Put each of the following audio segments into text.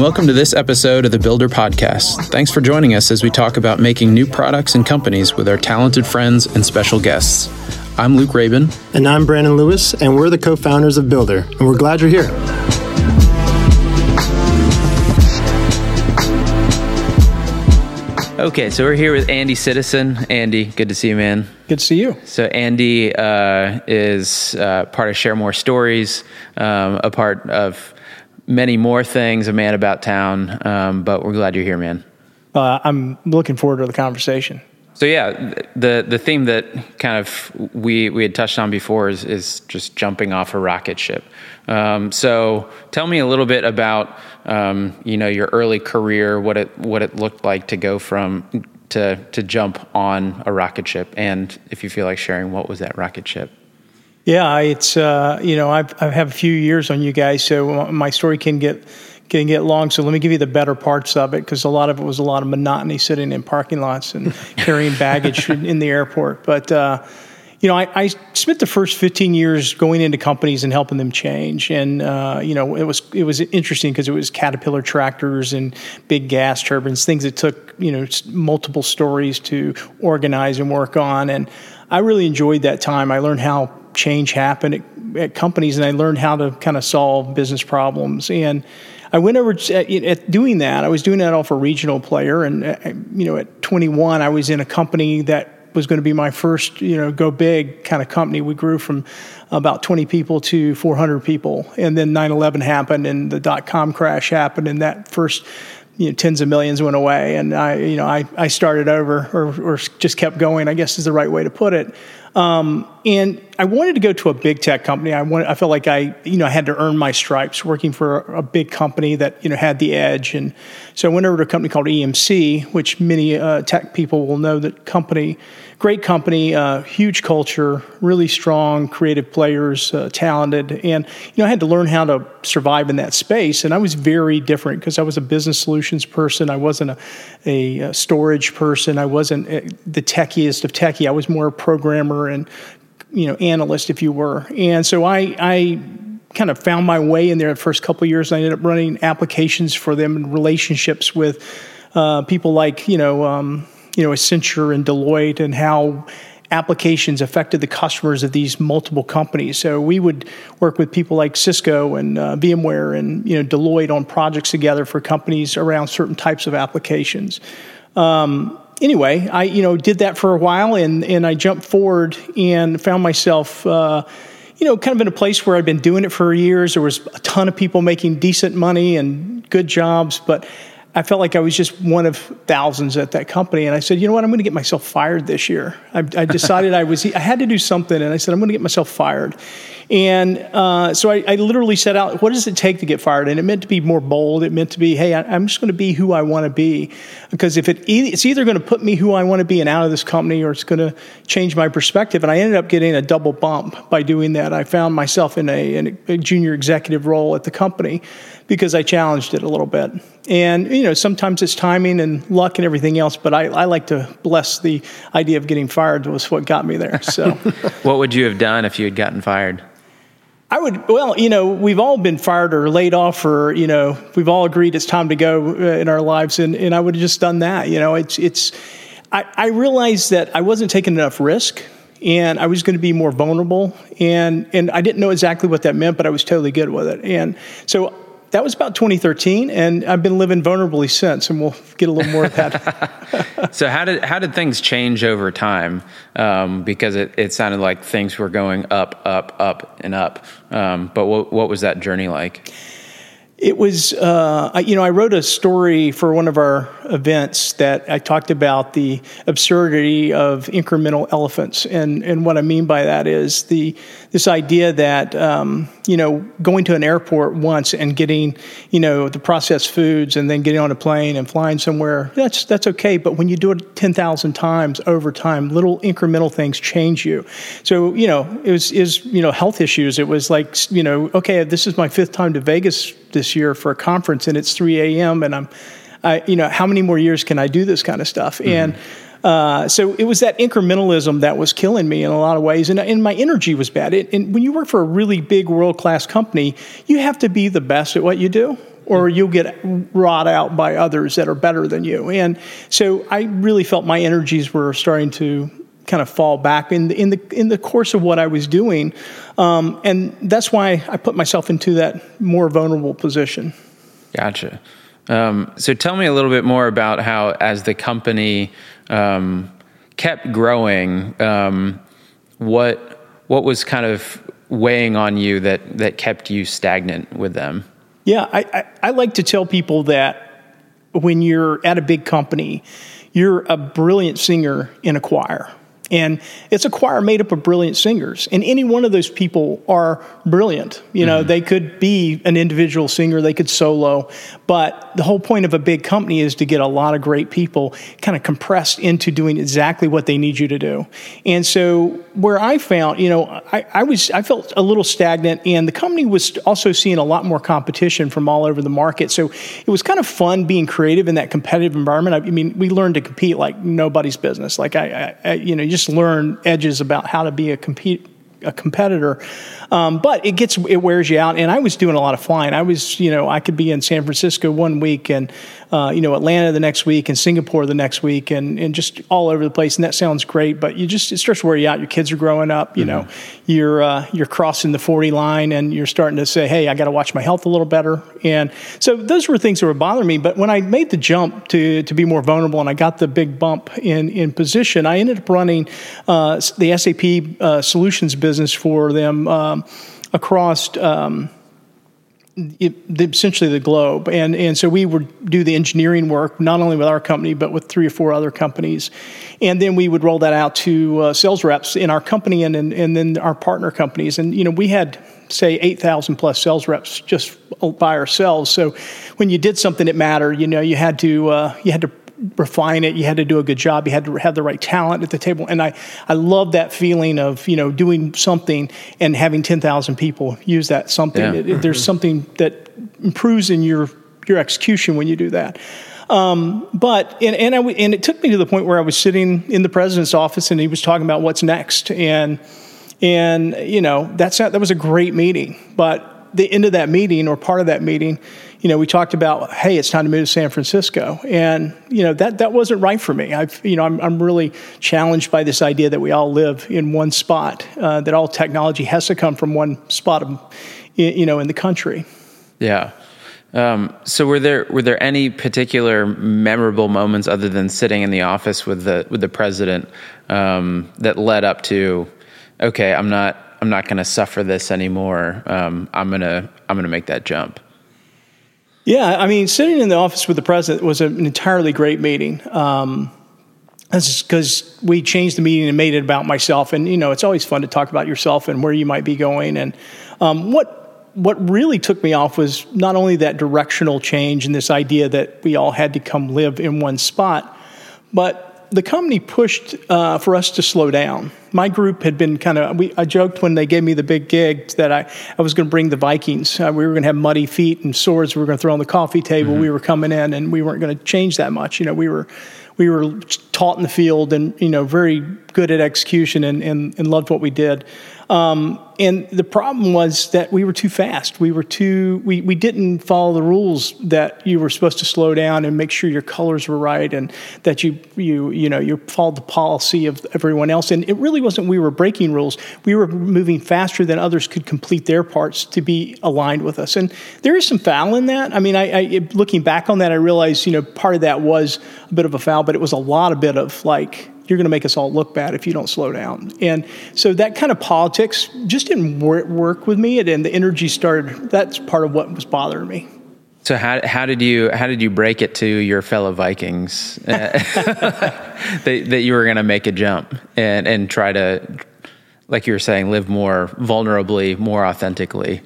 and welcome to this episode of the Builder Podcast. Thanks for joining us as we talk about making new products and companies with our talented friends and special guests. I'm Luke Rabin. And I'm Brandon Lewis, and we're the co founders of Builder, and we're glad you're here. Okay, so we're here with Andy Sitison. Andy, good to see you, man. Good to see you. So Andy uh, is uh, part of Share More Stories, um, a part of many more things, a man about town. Um, but we're glad you're here, man. Uh, I'm looking forward to the conversation. So yeah, the the theme that kind of we we had touched on before is is just jumping off a rocket ship. Um, so tell me a little bit about um, you know your early career, what it what it looked like to go from to to jump on a rocket ship, and if you feel like sharing, what was that rocket ship? Yeah, it's uh, you know I've I have a few years on you guys, so my story can get can get long. So let me give you the better parts of it because a lot of it was a lot of monotony sitting in parking lots and carrying baggage in the airport. But uh, you know, I, I, spent the first 15 years going into companies and helping them change, and uh, you know, it was it was interesting because it was Caterpillar tractors and big gas turbines, things that took you know multiple stories to organize and work on, and I really enjoyed that time. I learned how change happened at, at companies, and I learned how to kind of solve business problems and I went over at, at, doing that. I was doing that off a regional player, and uh, you know, at 21, I was in a company that was going to be my first, you know, go big kind of company. We grew from about 20 people to 400 people, and then 9/11 happened, and the dot com crash happened, and that first you know, tens of millions went away, and I, you know, I, I started over, or, or just kept going. I guess is the right way to put it. Um, and I wanted to go to a big tech company. I wanted, I felt like I, you know, I had to earn my stripes working for a, big company that, you know, had the edge. And so I went over to a company called EMC, which many uh, tech people will know that company great company, uh, huge culture, really strong, creative players, uh, talented, and you know I had to learn how to survive in that space. And I was very different because I was a business solutions person. I wasn't a, a, storage person. I wasn't uh, the techiest of techie. I was more a programmer and you know analyst, if you were. And so I I kind of found my way in there the first couple of years. I ended up running applications for them and relationships with uh, people like you know. Um, you know, Accenture and Deloitte and how applications affected the customers of these multiple companies. So we would work with people like Cisco and uh, VMware and you know Deloitte on projects together for companies around certain types of applications. Um, anyway, I you know did that for a while and and I jumped forward and found myself. Uh, you know, kind of in a place where I'd been doing it for years. There was a ton of people making decent money and good jobs, but I felt like I was just one of thousands at that company, and I said, you know what, I'm going to get myself fired this year. I, I decided I was I had to do something, and I said I'm going to get myself fired. And uh, so I, I, literally set out, what does it take to get fired? And it meant to be more bold. It meant to be, hey, I, am just going to be who I want to be, because if it it's either going to put me who I want to be and out of this company, or it's going to change my perspective. And I ended up getting a double bump by doing that. I found myself in a, in a junior executive role at the company because I challenged it a little bit. And, you know, sometimes it's timing and luck and everything else, but I, I like to bless the idea of getting fired was what got me there. So, what would you have done if you had gotten fired? I would, well, you know, we've all been fired or laid off, or you know, we've all agreed it's time to go uh, in our lives, and, and I would have just done that. You know, it's it's. I, I realized that I wasn't taking enough risk, and I was going to be more vulnerable, and and I didn't know exactly what that meant, but I was totally good with it, and so that was about 2013, and I've been living vulnerably since, and we'll get a little more of that. so how did how did things change over time? Um, because it, it sounded like things were going up, up, up, and up. Um, but what what was that journey like? It was, uh, you know, I wrote a story for one of our events that I talked about the absurdity of incremental elephants, and and what I mean by that is the this idea that um, you know going to an airport once and getting you know the processed foods and then getting on a plane and flying somewhere that's that's okay, but when you do it ten thousand times over time, little incremental things change you. So you know it was is you know health issues. It was like you know okay, this is my fifth time to Vegas this year for a conference and it's 3 a.m. and I'm, I, you know, how many more years can I do this kind of stuff? Mm-hmm. And uh, so it was that incrementalism that was killing me in a lot of ways, and, and my energy was bad. It, and when you work for a really big world class company, you have to be the best at what you do. or you'll get wrought out by others that are better than you. And so I really felt my energies were starting to kind of fall back in the, in the in the course of what I was doing, um, and that's why I put myself into that more vulnerable position. Gotcha. Um, so tell me a little bit more about how, as the company um, kept growing, um, what what was kind of weighing on you that that kept you stagnant with them? Yeah, I, I, I like to tell people that when you're at a big company, you're a brilliant singer in a choir and it's a choir made up of brilliant singers. And any one of those people are brilliant. You know, mm-hmm. they could be an individual singer, they could solo. But the whole point of a big company is to get a lot of great people kind of compressed into doing exactly what they need you to do. And so where I found, you know, I, I was I felt a little stagnant and the company was also seeing a lot more competition from all over the market. So it was kind of fun being creative in that competitive environment. I, mean, we learned to compete like nobody's business. Like I, I you know, you just learn edges about how to be a compete a competitor. Um, but it gets it wears you out. And I was doing a lot of flying. I was, you know, I could be in San Francisco one week and uh, you know, Atlanta the next week and Singapore the next week and, and just all over the place. And that sounds great, but you just, it starts to wear you out. Your kids are growing up, you mm-hmm. know, you're, uh, you're crossing the 40 line and you're starting to say, Hey, I got to watch my health a little better. And so those were things that were bothering me. But when I made the jump to, to be more vulnerable and I got the big bump in, in position, I ended up running uh, the SAP uh, solutions business for them um, across, um, it, essentially the globe. And, and so we would do the engineering work, not only with our company, but with three or four other companies. And then we would roll that out to uh, sales reps in our company and, and, and then our partner companies. And, you know, we had, say, 8,000 plus sales reps just by ourselves. So when you did something that mattered, you know, you had to, uh, you had to refine it. You had to do a good job. You had to have the right talent at the table. And I, I love that feeling of, you know, doing something and having 10,000 people use that something. Yeah. It, it, there's something that improves in your, your execution when you do that. Um, but and and, I, and it took me to the point where I was sitting in the president's office and he was talking about what's next and and you know that's that was a great meeting. But the end of that meeting or part of that meeting, you know, we talked about, hey, it's time to move to San Francisco, and you know that that wasn't right for me. I've, you know, I'm I'm really challenged by this idea that we all live in one spot, uh, that all technology has to come from one spot, of, you know, in the country. Yeah. Um, so were there were there any particular memorable moments other than sitting in the office with the with the president um, that led up to, okay, I'm not I'm not going to suffer this anymore. Um, I'm gonna I'm gonna make that jump. Yeah, I mean, sitting in the office with the president was an entirely great meeting. Um, that's because we changed the meeting and made it about myself. And you know, it's always fun to talk about yourself and where you might be going. And um, what what really took me off was not only that directional change and this idea that we all had to come live in one spot, but the company pushed uh, for us to slow down. My group had been kind of, I joked when they gave me the big gig that I, I was going to bring the Vikings. Uh, we were going to have muddy feet and swords we were going to throw on the coffee table. Mm-hmm. We were coming in and we weren't going to change that much. You know, we were, we were taught in the field and, you know, very good at execution and, and, and loved what we did. Um, and the problem was that we were too fast. We were too we, we didn't follow the rules that you were supposed to slow down and make sure your colors were right and that you you you know you followed the policy of everyone else. And it really wasn't we were breaking rules. We were moving faster than others could complete their parts to be aligned with us. And there is some foul in that. I mean, I, I looking back on that, I realized you know part of that was a bit of a foul, but it was a lot of bit of like you're going to make us all look bad if you don't slow down. And so that kind of politics just didn't work with me, and the energy started. That's part of what was bothering me. So how how did you how did you break it to your fellow Vikings that, that you were going to make a jump and and try to, like you were saying, live more vulnerably, more authentically?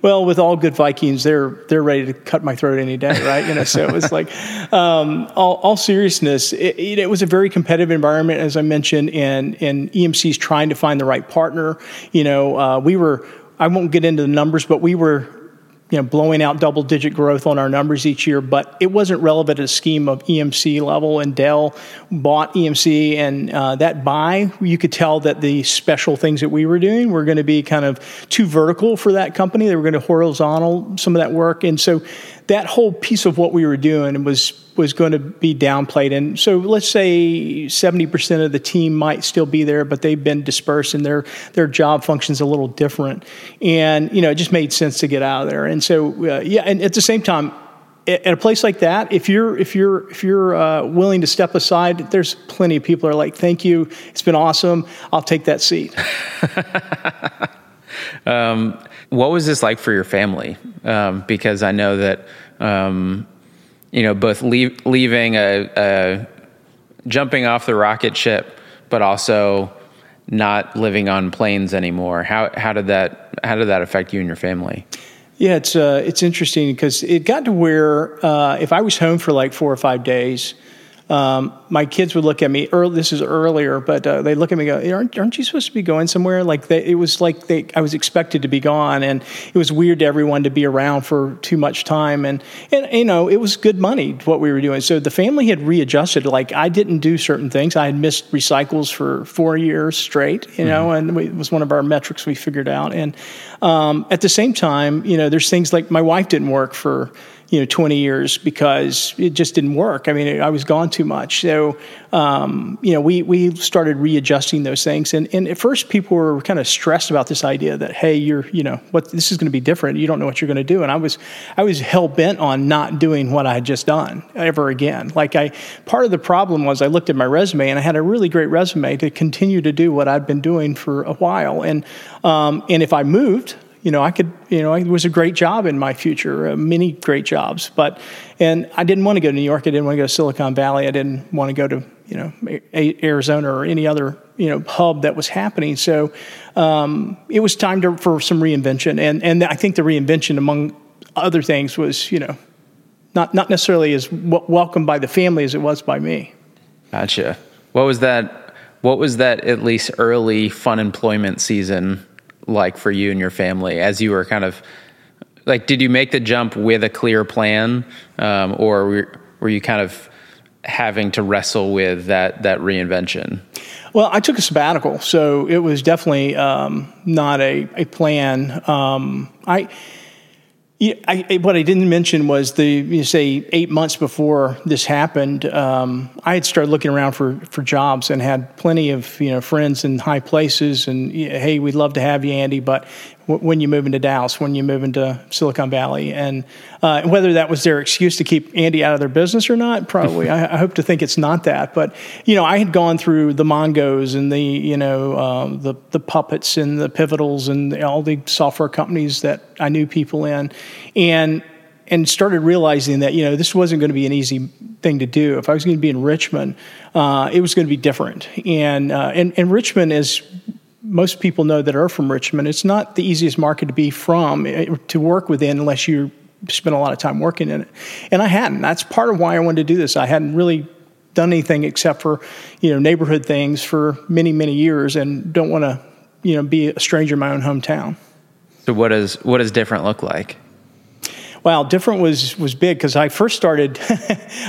Well, with all good Vikings, they're they're ready to cut my throat any day, right? You know, so it was like, um, all, all, seriousness, it, it, was a very competitive environment, as I mentioned, and and EMC's trying to find the right partner. You know, uh, we were. I won't get into the numbers, but we were you know, blowing out double digit growth on our numbers each year, but it wasn't relevant at a scheme of EMC level. And Dell bought EMC, and uh, that buy, you could tell that the special things that we were doing were going to be kind of too vertical for that company. They were going to horizontal some of that work. And so that whole piece of what we were doing was was going to be downplayed. And so let's say 70% of the team might still be there, but they've been dispersed and their, their job functions a little different. And, you know, it just made sense to get out of there. And so, uh, yeah, and at the same time, at a place like that, if you're if you're if you're uh, willing to step aside, there's plenty of people are like, "Thank you, it's been awesome. I'll take that seat." um, what was this like for your family? Um, because I know that um, you know both leave, leaving a, a jumping off the rocket ship, but also not living on planes anymore. How how did that how did that affect you and your family? Yeah, it's uh, it's interesting because it got to where uh, if I was home for like four or five days, um, my kids would look at me. Early, this is earlier, but uh, they look at me and go, aren't, aren't, you supposed to be going somewhere?" Like they, it was like they, I was expected to be gone, and it was weird to everyone to be around for too much time. And and you know, it was good money what we were doing. So the family had readjusted. Like I didn't do certain things. I had missed recycles for four years straight. You know, mm-hmm. and we, it was one of our metrics we figured out. And um, at the same time, you know, there's things like my wife didn't work for you know 20 years because it just didn't work. I mean, I was gone too much. So um, you know, we we started readjusting those things, and and at first people were kind of stressed about this idea that hey, you're you know what this is going to be different. You don't know what you're going to do, and I was I was hell bent on not doing what I had just done ever again. Like I part of the problem was I looked at my resume and I had a really great resume to continue to do what I'd been doing for a while, and um, and if I moved you know, I could, you know, it was a great job in my future, uh, many great jobs. But, and I didn't want to go to New York. I didn't want to go to Silicon Valley. I didn't want to go to, you know, Arizona or any other, you know, hub that was happening. So um, it was time to, for some reinvention. And, and I think the reinvention, among other things, was, you know, not, not necessarily as w- welcomed by the family as it was by me. Gotcha. What was that? What was that at least early fun employment season like for you and your family as you were kind of like did you make the jump with a clear plan um, or were, were you kind of having to wrestle with that that reinvention? Well i took a sabbatical so it was definitely um, not a, a plan. Um, i yeah, I, what I didn't mention was the you say eight months before this happened, um, I had started looking around for, for jobs and had plenty of you know friends in high places and hey, we'd love to have you, Andy, but when you move into Dallas, when you move into Silicon Valley, and uh, whether that was their excuse to keep Andy out of their business or not, probably. I, I, hope to think it's not that. But you know, I had gone through the Mongos and the you know um, the the puppets and the pivotals and all the software companies that I knew people in, and and started realizing that you know this wasn't going to be an easy thing to do. If I was going to be in Richmond, uh, it was going to be different. And uh, and and Richmond is most people know that are from Richmond, it's not the easiest market to be from, eh, to work within, unless you spend a lot of time working in it. And I hadn't. That's part of why I wanted to do this. I hadn't really done anything except for, you know, neighborhood things for many, many years and don't want to, you know, be a stranger in my own hometown. So what does what does different look like? Well, different was was big because I first started.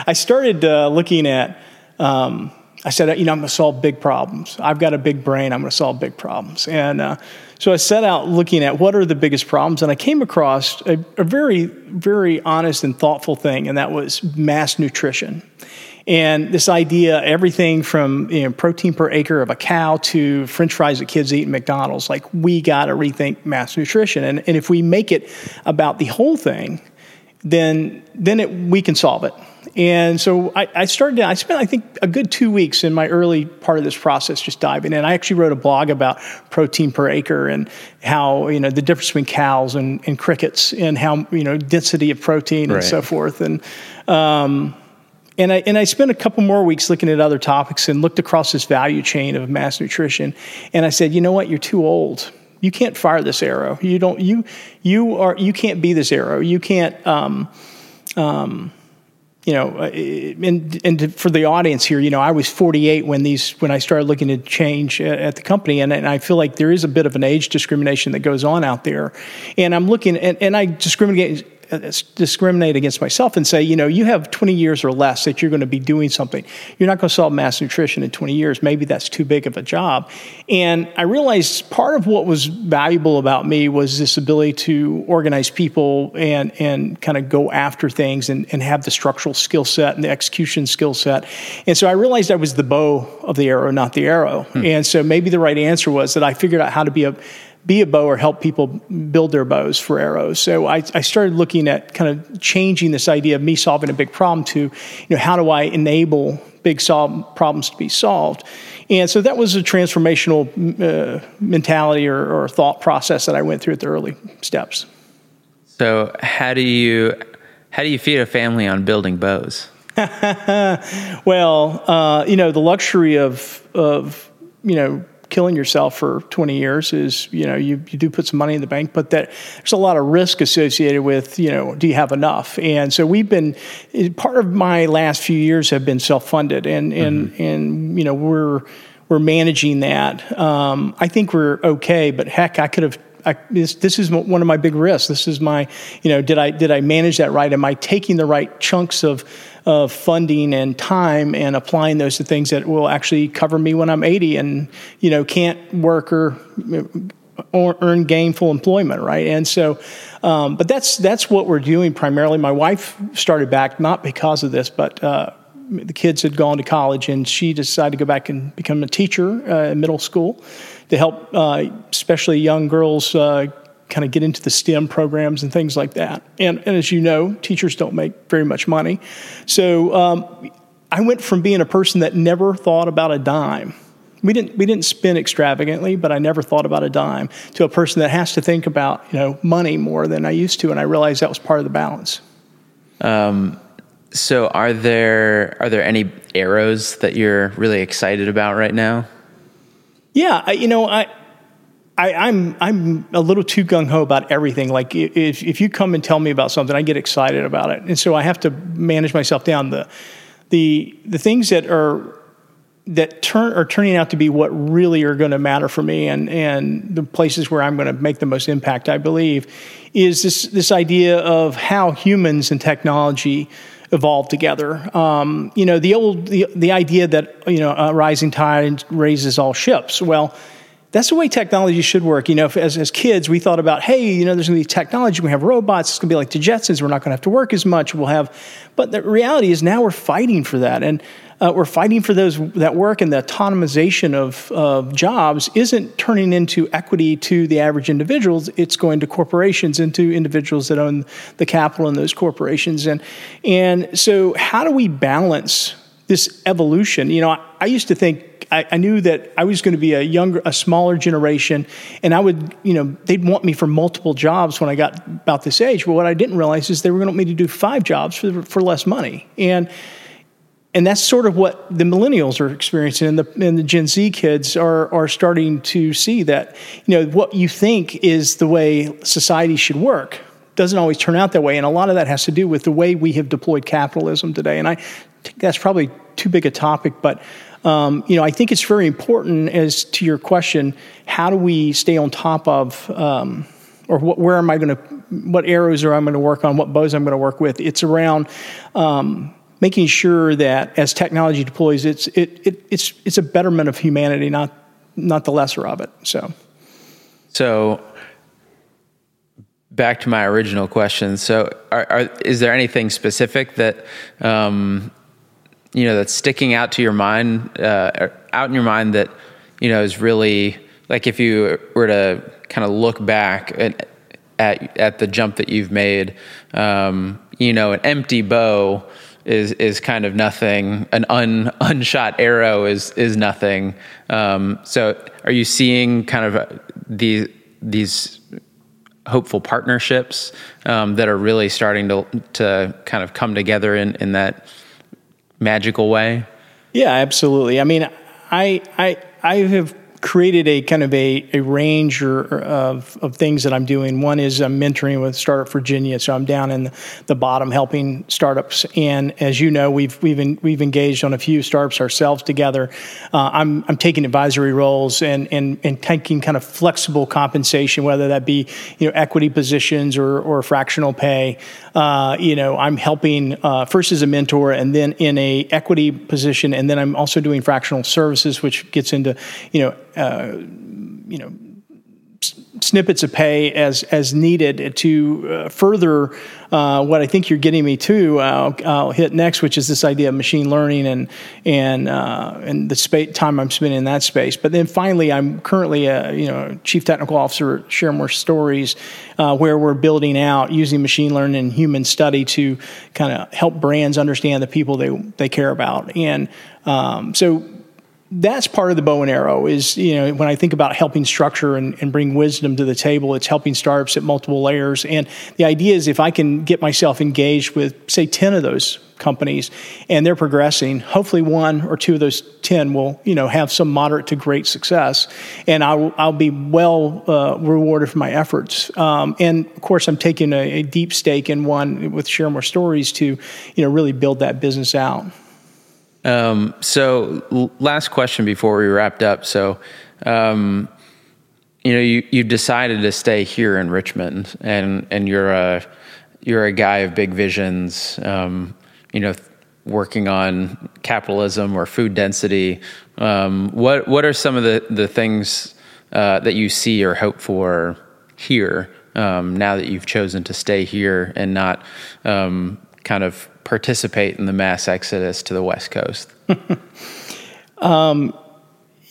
I started uh, looking at um, I said, you know, I'm going to solve big problems. I've got a big brain. I'm going to solve big problems. And uh, so I set out looking at what are the biggest problems, and I came across a, a very, very honest and thoughtful thing, and that was mass nutrition. And this idea, everything from you know, protein per acre of a cow to French fries that kids eat at McDonald's, like we got to rethink mass nutrition. And, and if we make it about the whole thing, then then it, we can solve it. And so I, I, started, I spent, I think, a good two weeks in my early part of this process just diving in. I actually wrote a blog about protein per acre and how, you know, the difference between cows and, and crickets and how, you know, density of protein and so forth. And, um, and I, and I spent a couple more weeks looking at other topics and looked across this value chain of mass nutrition. And I said, you know what, you're too old. You can't fire this arrow. You don't, you, you are, you can't be this arrow. You can't, um, um, you know, uh, and, and for the audience here, you know, I was 48 when these when I started looking to change at the company, and, and I feel like there is a bit of an age discrimination that goes on out there, and I'm looking and, and I discriminate uh, discriminate against myself and say, you know, you have 20 years or less that you're going to be doing something. You're not going to solve mass nutrition in 20 years. Maybe that's too big of a job. And I realized part of what was valuable about me was this ability to organize people and and kind of go after things and, and have the structural skill set and the execution skill set. And so I realized I was the bow of the arrow, not the arrow. Hmm. And so maybe the right answer was that I figured out how to be a be a bow or help people build their bows for arrows. So I, I, started looking at kind of changing this idea of me solving a big problem to, you know, how do I enable big solve problems to be solved? And so that was a transformational uh, mentality or, or thought process that I went through at the early steps. So how do you how do you feed a family on building bows? well, uh, you know, the luxury of of you know killing yourself for 20 years is you know you, you do put some money in the bank but that there's a lot of risk associated with you know do you have enough and so we've been part of my last few years have been self-funded and and mm-hmm. and you know we're we're managing that um, i think we're okay but heck i could have I, this, this is one of my big risks. This is my, you know, did I did I manage that right? Am I taking the right chunks of of funding and time and applying those to things that will actually cover me when I'm 80 and you know can't work or, or earn gainful employment, right? And so, um, but that's that's what we're doing primarily. My wife started back not because of this, but uh, the kids had gone to college, and she decided to go back and become a teacher uh, in middle school to help, uh, especially young girls, uh, kind of get into the STEM programs and things like that. And, and as you know, teachers don't make very much money. So um, I went from being a person that never thought about a dime. We didn't, we didn't spend extravagantly, but I never thought about a dime to a person that has to think about you know money more than I used to, and I realized that was part of the balance. Um, so, are there are there any arrows that you're really excited about right now? Yeah, I, you know, I I, am I'm, I'm a little too gung ho about everything. Like if if you come and tell me about something, I get excited about it, and so I have to manage myself down. The the the things that are that turn are turning out to be what really are going to matter for me, and and the places where I'm going to make the most impact, I believe, is this this idea of how humans and technology evolve together. Um, you know, the old the the idea that you know a rising tide raises all ships. Well that's the way technology should work. You know, as, as kids, we thought about, hey, you know, there's going to be technology. We have robots. It's going to be like the Jetsons. We're not going to have to work as much. We'll have, but the reality is now we're fighting for that, and uh, we're fighting for those that work. And the autonomization of, of jobs isn't turning into equity to the average individuals. It's going to corporations, into individuals that own the capital in those corporations. And and so, how do we balance this evolution? You know, I, I used to think I, I, knew that I was going to be a younger, a smaller generation, and I would, you know, they'd want me for multiple jobs when I got about this age. But what I didn't realize is they were going to want me to do five jobs for for less money, and and that's sort of what the millennials are experiencing, and the and the Gen Z kids are are starting to see that, you know, what you think is the way society should work doesn't always turn out that way, and a lot of that has to do with the way we have deployed capitalism today. And I that's probably too big a topic, but um, you know, I think it's very important as to your question, how do we stay on top of, um, or what, where am I going to, what arrows are I going to work on, what bows I'm going to work with? It's around um, making sure that as technology deploys, it's it, it it's it's a betterment of humanity, not not the lesser of it. So, so back to my original question. So, are, are, is there anything specific that um, you know that's sticking out to your mind, uh, out in your mind that you know is really like if you were to kind of look back at, at at the jump that you've made, um, you know, an empty bow is is kind of nothing. An un, unshot arrow is is nothing. Um, so, are you seeing kind of these these hopeful partnerships um, that are really starting to to kind of come together in in that magical way? Yeah, absolutely. I mean, I I I have created a kind of a, a range of, of things that I'm doing. One is I'm mentoring with Startup Virginia, so I'm down in the, the bottom helping startups. And as you know, we've we've in, we've engaged on a few startups ourselves together. Uh, I'm I'm taking advisory roles and and and taking kind of flexible compensation, whether that be you know equity positions or or fractional pay. Uh, you know, I'm helping uh, first as a mentor, and then in a equity position, and then I'm also doing fractional services, which gets into you know uh, you know snippets of pay as as needed to uh, further uh, what I think you're getting me to. I'll, I'll, hit next, which is this idea of machine learning and and uh, and the space, time I'm spending in that space. But then finally, I'm currently a you know chief technical officer at Share More Stories, uh, where we're building out using machine learning and human study to kind of help brands understand the people they they care about. And um, so that's part of the bow and arrow is you know when i think about helping structure and, and, bring wisdom to the table it's helping startups at multiple layers. And the idea is if i can get myself engaged with say 10 of those companies and they're progressing hopefully one or two of those 10 will you know have some moderate to great success and i'll, I'll be well uh, rewarded for my efforts. Um, and of course i'm taking a, a deep stake in one with share more stories to you know really build that business out um, so, last question before we wrapped up. So, um, you know, you you decided to stay here in Richmond, and and you're a you're a guy of big visions. Um, you know, working on capitalism or food density. Um, what what are some of the the things uh, that you see or hope for here um, now that you've chosen to stay here and not um, kind of participate in the mass exodus to the West Coast? um,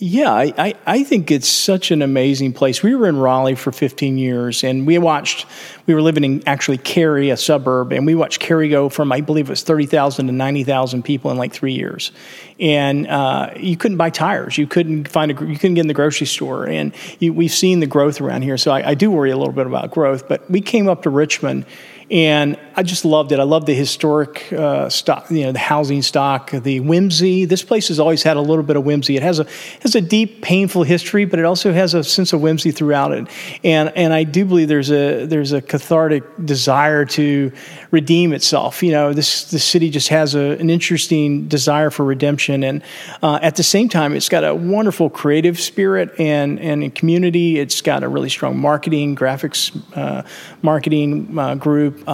yeah, I, I, I, think it's such an amazing place. We were in Raleigh for 15 years, and we watched, we were living in actually Cary, a suburb, and we watched Cary go from, I believe it was 30,000 to 90,000 people in like three years. And uh, you couldn't buy tires. You couldn't find a, you couldn't get in the grocery store. And you, we've seen the growth around here. So I, I do worry a little bit about growth. But we came up to Richmond and I just loved it. I love the historic uh, stock, you know, the housing stock, the whimsy. This place has always had a little bit of whimsy. It has a has a deep, painful history, but it also has a sense of whimsy throughout it. And and I do believe there's a there's a cathartic desire to redeem itself. You know, this the city just has a, an interesting desire for redemption, and uh, at the same time, it's got a wonderful creative spirit and and community. It's got a really strong marketing, graphics, uh, marketing uh, group.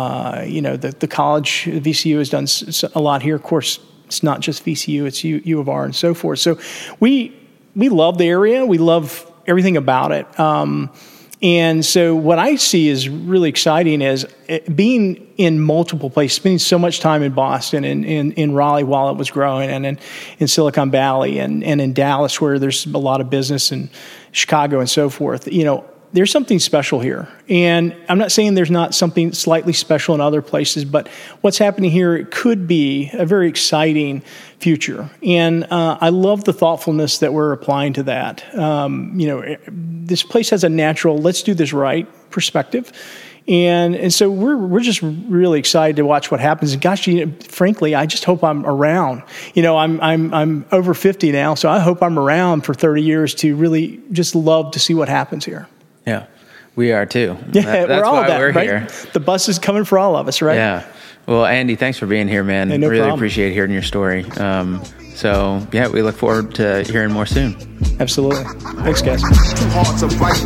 You know, the, the college, VCU has done a lot here. Of course, it's not just VCU, it's U, U of R and so forth. So we, we love the area. We love everything about it. Um, and so what I see is really exciting is eh, being in multiple places, spending so much time in Boston and in, in Raleigh while it was growing and in, in Silicon Valley and, and in Dallas where there's a lot of business and Chicago and so forth. You know, there's something special here. And I'm not saying there's not something slightly special in other places, but what's happening here it could be a very exciting future. And uh, I love the thoughtfulness that we're applying to that. Um, you know, this place has a natural, let's do this right perspective. And and so we're we're just really excited to watch what happens. And gosh, you know, frankly, I just hope I'm around. You know, I'm I'm I'm over 50 now, so I hope I'm around for 30 years to really just love to see what happens here. Yeah, we are too. Yeah, that, we're all that, we're right? Here. The bus is coming for all of us, right? Yeah. Well, Andy, thanks for being here, man. no really problem. appreciate hearing your story. Um, so, yeah, we look forward to hearing more soon. Absolutely. Thanks, guys. Too hard to fight.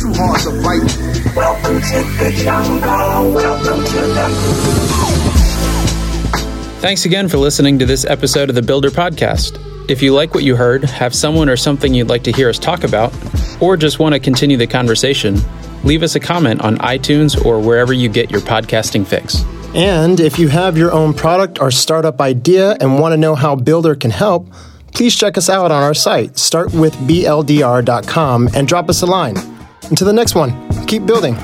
Too hard to fight. Welcome to the jungle. Welcome to the. Thanks again for listening to this episode of the Builder Podcast. If you like what you heard, have someone or something you'd like to hear us talk about, or just want to continue the conversation, leave us a comment on iTunes or wherever you get your podcasting fix. And if you have your own product or startup idea and want to know how Builder can help, please check us out on our site, startwithbldr.com, and drop us a line. Until the next one, keep building.